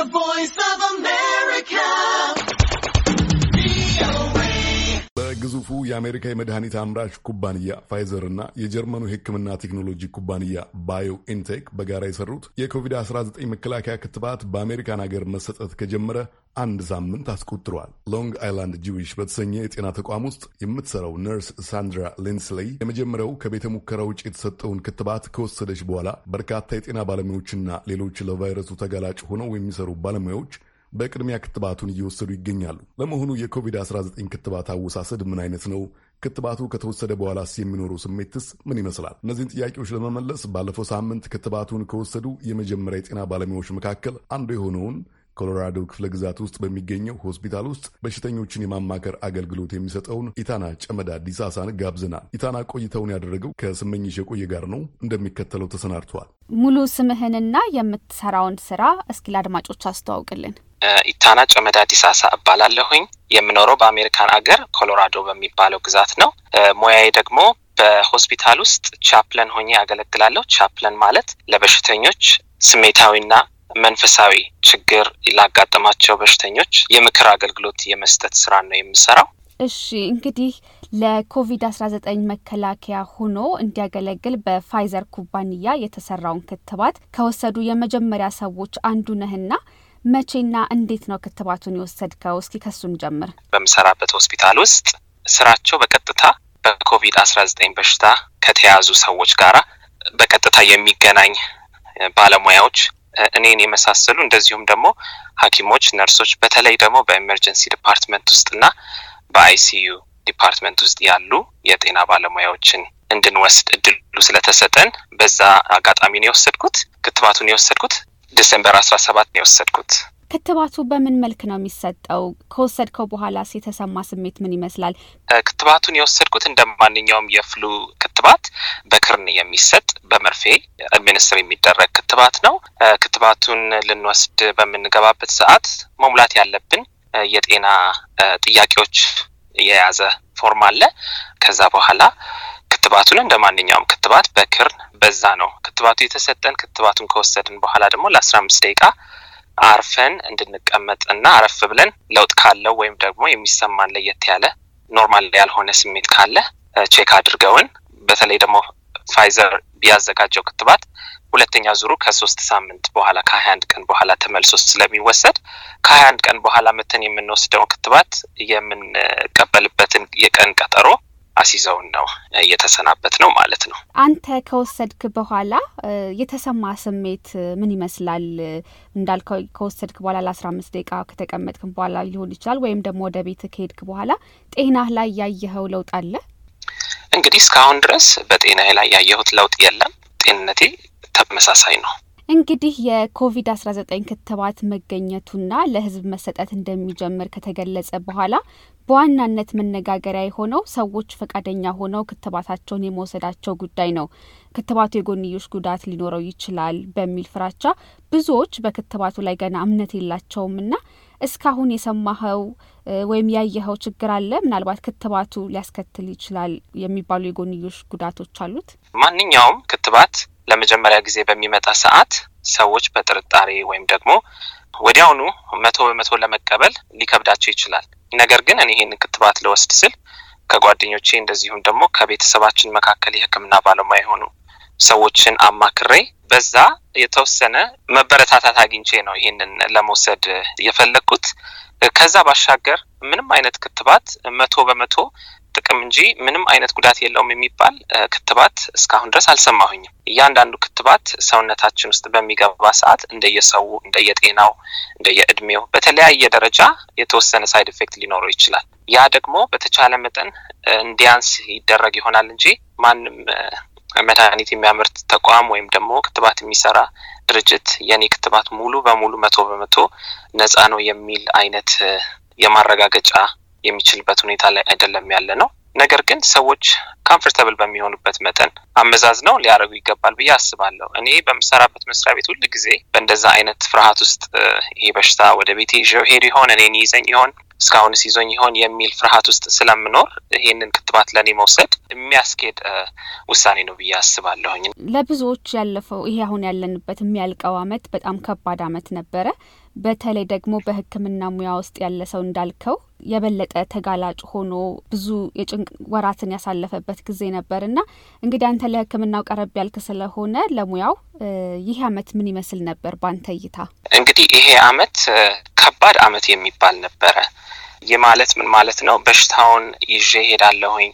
The Voice በግዙፉ የአሜሪካ የመድኃኒት አምራች ኩባንያ ፋይዘር እና የጀርመኑ የሕክምና ቴክኖሎጂ ኩባንያ BioNTech በጋራ የሰሩት የኮቪድ-19 መከላከያ ክትባት በአሜሪካን ሀገር መሰጠት ከጀመረ አንድ ሳምንት አስቆጥረዋል። ሎንግ አይላንድ ጂዊሽ በተሰኘ የጤና ተቋም ውስጥ የምትሰራው ነርስ ሳንድራ ሊንስሌይ የመጀመሪያው ከቤተ ሙከራ ውጭ የተሰጠውን ክትባት ከወሰደች በኋላ በርካታ የጤና ባለሙያዎችና ሌሎች ለቫይረሱ ተጋላጭ ሆነው የሚሰሩ ባለሙያዎች በቅድሚያ ክትባቱን እየወሰዱ ይገኛሉ። ለመሆኑ የኮቪድ-19 ክትባት አወሳሰድ ምን አይነት ነው? ክትባቱ ከተወሰደ በኋላስ የሚኖረው ስሜትስ ምን ይመስላል? እነዚህን ጥያቄዎች ለመመለስ ባለፈው ሳምንት ክትባቱን ከወሰዱ የመጀመሪያ የጤና ባለሙያዎች መካከል አንዱ የሆነውን ኮሎራዶ ክፍለ ግዛት ውስጥ በሚገኘው ሆስፒታል ውስጥ በሽተኞችን የማማከር አገልግሎት የሚሰጠውን ኢታና ጨመዳ ዲሳሳን ጋብዘናል። ኢታና ቆይታውን ያደረገው ከስመኝሽ የቆየ ጋር ነው፣ እንደሚከተለው ተሰናድተዋል። ሙሉ ስምህንና የምትሰራውን ስራ እስኪ ለአድማጮች አስተዋውቅልን። ኢታና ጨመዳ ዲሳሳ እባላለሁኝ። የምኖረው በአሜሪካን አገር ኮሎራዶ በሚባለው ግዛት ነው። ሙያዬ ደግሞ በሆስፒታል ውስጥ ቻፕለን ሆኜ ያገለግላለሁ። ቻፕለን ማለት ለበሽተኞች ስሜታዊና መንፈሳዊ ችግር ላጋጠማቸው በሽተኞች የምክር አገልግሎት የመስጠት ስራ ነው የምሰራው። እሺ እንግዲህ ለኮቪድ አስራ ዘጠኝ መከላከያ ሆኖ እንዲያገለግል በፋይዘር ኩባንያ የተሰራውን ክትባት ከወሰዱ የመጀመሪያ ሰዎች አንዱ ነህና መቼና እንዴት ነው ክትባቱን የወሰድከው? እስኪ ከሱን ጀምር። በምሰራበት ሆስፒታል ውስጥ ስራቸው በቀጥታ በኮቪድ አስራ ዘጠኝ በሽታ ከተያዙ ሰዎች ጋራ በቀጥታ የሚገናኝ ባለሙያዎች እኔን የመሳሰሉ እንደዚሁም ደግሞ ሐኪሞች፣ ነርሶች በተለይ ደግሞ በ emergency department ውስጥና በ ICU department ውስጥ ያሉ የጤና ባለሙያዎችን እንድንወስድ እድሉ ስለተሰጠን በዛ አጋጣሚ ነው የወሰድኩት። ክትባቱን የወሰድኩት December አስራ ሰባት ነው የወሰድኩት። ክትባቱ በምን መልክ ነው የሚሰጠው? ከወሰድከው በኋላስ የተሰማ ስሜት ምን ይመስላል? ክትባቱን የወሰድኩት እንደ ማንኛውም የ flu ክትባት በክርን የሚሰጥ በመርፌ administer የሚደረግ ክትባት ነው። ክትባቱን ልንወስድ በምንገባበት ሰዓት መሙላት ያለብን የጤና ጥያቄዎች የያዘ ፎርም አለ። ከዛ በኋላ ክትባቱን እንደ ማንኛውም ክትባት በክርን በዛ ነው ክትባቱ የተሰጠን። ክትባቱን ከወሰድን በኋላ ደግሞ ለአስራ አምስት ደቂቃ አርፈን እንድንቀመጥ እና አረፍ ብለን ለውጥ ካለው ወይም ደግሞ የሚሰማን ለየት ያለ normal ያልሆነ ስሜት ካለ check አድርገውን በተለይ ደግሞ ፋይዘር ያዘጋጀው ክትባት ሁለተኛ ዙሩ ከሶስት ሳምንት በኋላ ከሀያ አንድ ቀን በኋላ ተመልሶ ስለሚወሰድ ከሀያ አንድ ቀን በኋላ መተን የምንወስደውን ክትባት የምንቀበልበትን የቀን ቀጠሮ አስይዘውን ነው እየተሰናበት ነው ማለት ነው። አንተ ከወሰድክ በኋላ የተሰማ ስሜት ምን ይመስላል? እንዳልከው ከወሰድክ በኋላ ለአስራ አምስት ደቂቃ ከተቀመጥክ በኋላ ሊሆን ይችላል፣ ወይም ደግሞ ወደ ቤት ከሄድክ በኋላ ጤናህ ላይ ያየኸው ለውጥ አለ? እንግዲህ እስካሁን ድረስ በጤናዬ ላይ ያየሁት ለውጥ የለም። ጤንነቴ ተመሳሳይ ነው። እንግዲህ የኮቪድ አስራ ዘጠኝ ክትባት መገኘቱና ለሕዝብ መሰጠት እንደሚጀምር ከተገለጸ በኋላ በዋናነት መነጋገሪያ የሆነው ሰዎች ፈቃደኛ ሆነው ክትባታቸውን የመውሰዳቸው ጉዳይ ነው። ክትባቱ የጎንዮሽ ጉዳት ሊኖረው ይችላል በሚል ፍራቻ ብዙዎች በክትባቱ ላይ ገና እምነት የላቸውም እና እስካሁን የሰማኸው ወይም ያየኸው ችግር አለ? ምናልባት ክትባቱ ሊያስከትል ይችላል የሚባሉ የጎንዮሽ ጉዳቶች አሉት? ማንኛውም ክትባት ለመጀመሪያ ጊዜ በሚመጣ ሰዓት ሰዎች በጥርጣሬ ወይም ደግሞ ወዲያውኑ መቶ በመቶ ለመቀበል ሊከብዳቸው ይችላል። ነገር ግን እኔ ይህንን ክትባት ልወስድ ስል ከጓደኞቼ እንደዚሁም ደግሞ ከቤተሰባችን መካከል የሕክምና ባለሙያ የሆኑ ሰዎችን አማክሬ በዛ የተወሰነ መበረታታት አግኝቼ ነው ይህንን ለመውሰድ የፈለግኩት። ከዛ ባሻገር ምንም አይነት ክትባት መቶ በመቶ ጥቅም እንጂ ምንም አይነት ጉዳት የለውም የሚባል ክትባት እስካሁን ድረስ አልሰማሁኝም። እያንዳንዱ ክትባት ሰውነታችን ውስጥ በሚገባ ሰዓት እንደየሰው፣ እንደየጤናው፣ እንደየእድሜው በተለያየ ደረጃ የተወሰነ side effect ሊኖረው ይችላል። ያ ደግሞ በተቻለ መጠን እንዲያንስ ይደረግ ይሆናል እንጂ ማንም መድኃኒት የሚያመርት ተቋም ወይም ደግሞ ክትባት የሚሰራ ድርጅት የኔ ክትባት ሙሉ በሙሉ መቶ በመቶ ነፃ ነው የሚል አይነት የማረጋገጫ የሚችልበት ሁኔታ ላይ አይደለም ያለ ነው። ነገር ግን ሰዎች comfortable በሚሆኑበት መጠን አመዛዝነው ሊያደርጉ ይገባል ብዬ አስባለሁ። እኔ በምሰራበት መስሪያ ቤት ሁል ጊዜ በእንደዛ አይነት ፍርሃት ውስጥ ይሄ በሽታ ወደ ቤቴ ይዤው ሄድ ይሆን እኔን ይዘኝ ይሆን እስካሁንስ ይዞኝ ይሆን የሚል ፍርሃት ውስጥ ስለምኖር ይሄንን ክትባት ለእኔ መውሰድ የሚያስኬድ ውሳኔ ነው ብዬ አስባለሁኝ። ለብዙዎች ያለፈው ይሄ አሁን ያለንበት የሚያልቀው አመት በጣም ከባድ አመት ነበረ። በተለይ ደግሞ በሕክምና ሙያ ውስጥ ያለ ሰው እንዳልከው የበለጠ ተጋላጭ ሆኖ ብዙ የጭንቅ ወራትን ያሳለፈበት ጊዜ ነበር እና እንግዲህ አንተ ለሕክምናው ቀረብ ያልክ ስለሆነ ለሙያው ይህ አመት ምን ይመስል ነበር በአንተ እይታ? እንግዲህ ይሄ አመት ከባድ አመት የሚባል ነበረ። ይህ ማለት ምን ማለት ነው? በሽታውን ይዤ ሄዳለሁኝ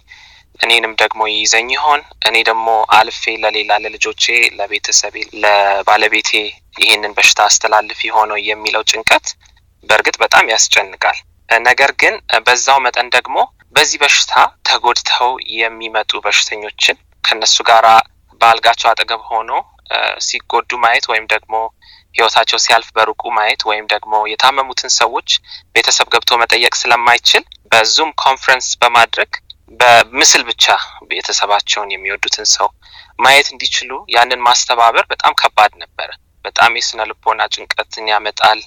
እኔንም ደግሞ ይይዘኝ ይሆን? እኔ ደግሞ አልፌ ለሌላ ለልጆቼ፣ ለቤተሰቤ፣ ለባለቤቴ ይህንን በሽታ አስተላልፍ የሆነው የሚለው ጭንቀት በእርግጥ በጣም ያስጨንቃል። ነገር ግን በዛው መጠን ደግሞ በዚህ በሽታ ተጎድተው የሚመጡ በሽተኞችን ከነሱ ጋር በአልጋቸው አጠገብ ሆኖ ሲጎዱ ማየት ወይም ደግሞ ህይወታቸው ሲያልፍ በሩቁ ማየት ወይም ደግሞ የታመሙትን ሰዎች ቤተሰብ ገብቶ መጠየቅ ስለማይችል በ Zoom conference በማድረግ በምስል ብቻ ቤተሰባቸውን የሚወዱትን ሰው ማየት እንዲችሉ ያንን ማስተባበር በጣም ከባድ ነበረ። በጣም የስነ ልቦና ጭንቀትን ያመጣል።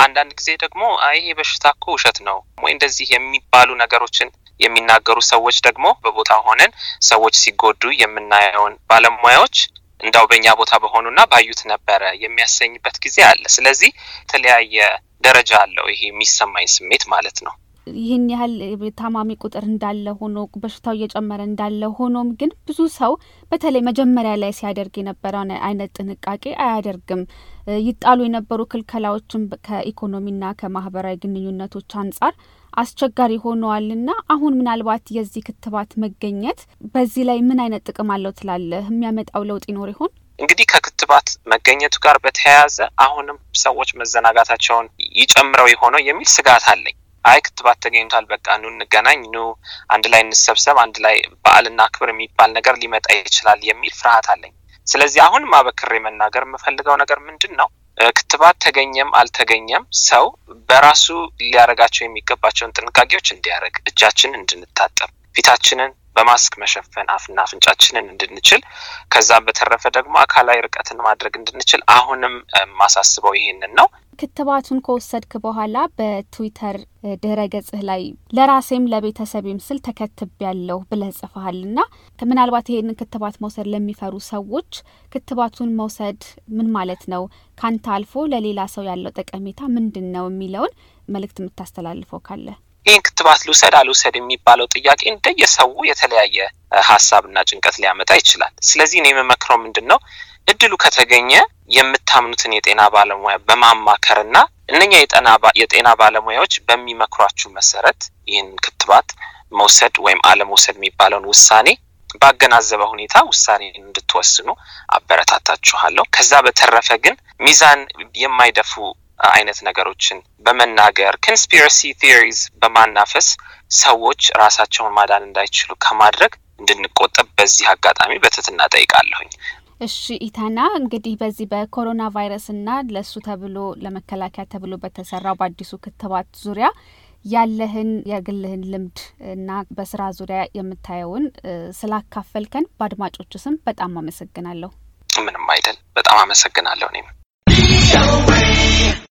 አንዳንድ ጊዜ ደግሞ ይሄ በሽታ እኮ ውሸት ነው ወይ እንደዚህ የሚባሉ ነገሮችን የሚናገሩ ሰዎች ደግሞ በቦታ ሆነን ሰዎች ሲጎዱ የምናየውን ባለሙያዎች እንዳው በእኛ ቦታ በሆኑና ባዩት ነበረ የሚያሰኝበት ጊዜ አለ። ስለዚህ የተለያየ ደረጃ አለው ይሄ የሚሰማኝ ስሜት ማለት ነው። ይህን ያህል ታማሚ ቁጥር እንዳለ ሆኖ በሽታው እየጨመረ እንዳለ ሆኖም ግን ብዙ ሰው በተለይ መጀመሪያ ላይ ሲያደርግ የነበረውን አይነት ጥንቃቄ አያደርግም። ይጣሉ የነበሩ ክልከላዎችም ከኢኮኖሚና ከማህበራዊ ግንኙነቶች አንጻር አስቸጋሪ ሆነዋልና አሁን ምናልባት የዚህ ክትባት መገኘት በዚህ ላይ ምን አይነት ጥቅም አለው ትላለህ? የሚያመጣው ለውጥ ይኖር ይሆን? እንግዲህ ከክትባት መገኘቱ ጋር በተያያዘ አሁንም ሰዎች መዘናጋታቸውን ይጨምረው የሆነው የሚል ስጋት አለኝ። አይ ክትባት ተገኝቷል፣ በቃ ኑ እንገናኝ፣ ኑ አንድ ላይ እንሰብሰብ፣ አንድ ላይ በዓልና ክብር የሚባል ነገር ሊመጣ ይችላል የሚል ፍርሃት አለኝ። ስለዚህ አሁን ማበክሬ መናገር የምፈልገው ነገር ምንድን ነው? ክትባት ተገኘም አልተገኘም ሰው በራሱ ሊያደርጋቸው የሚገባቸውን ጥንቃቄዎች እንዲያደርግ፣ እጃችንን እንድንታጠብ፣ ፊታችንን በማስክ መሸፈን፣ አፍና አፍንጫችንን እንድንችል፣ ከዛም በተረፈ ደግሞ አካላዊ ርቀትን ማድረግ እንድንችል አሁንም ማሳስበው ይሄንን ነው። ክትባቱን ከወሰድክ በኋላ በትዊተር ድህረ ገጽህ ላይ ለራሴም ለቤተሰቤም ስል ተከትብ ያለሁ ብለህ ጽፈሃል እና ምናልባት ይሄንን ክትባት መውሰድ ለሚፈሩ ሰዎች ክትባቱን መውሰድ ምን ማለት ነው፣ ካንተ አልፎ ለሌላ ሰው ያለው ጠቀሜታ ምንድን ነው የሚለውን መልእክት የምታስተላልፈው ካለ? ይህን ክትባት ልውሰድ አልውሰድ የሚባለው ጥያቄ እንደየሰው የተለያየ ሀሳብና ጭንቀት ሊያመጣ ይችላል። ስለዚህ እኔ የምመክረው ምንድን ነው እድሉ ከተገኘ የምታምኑትን የጤና ባለሙያ በማማከርና እነኛ የጤና ባለሙያዎች በሚመክሯችሁ መሰረት ይህን ክትባት መውሰድ ወይም አለመውሰድ የሚባለውን ውሳኔ ባገናዘበ ሁኔታ ውሳኔ እንድትወስኑ አበረታታችኋለሁ። ከዛ በተረፈ ግን ሚዛን የማይደፉ አይነት ነገሮችን በመናገር conspiracy theories በማናፈስ ሰዎች ራሳቸውን ማዳን እንዳይችሉ ከማድረግ እንድንቆጠብ በዚህ አጋጣሚ በትህትና ጠይቃለሁኝ። እሺ ኢታና፣ እንግዲህ በዚህ በኮሮና ቫይረስና ለሱ ተብሎ ለመከላከያ ተብሎ በተሰራው በአዲሱ ክትባት ዙሪያ ያለህን የግልህን ልምድ እና በስራ ዙሪያ የምታየውን ስላካፈልከን በአድማጮች ስም በጣም አመሰግናለሁ። ምንም አይደል። በጣም አመሰግናለሁ እኔም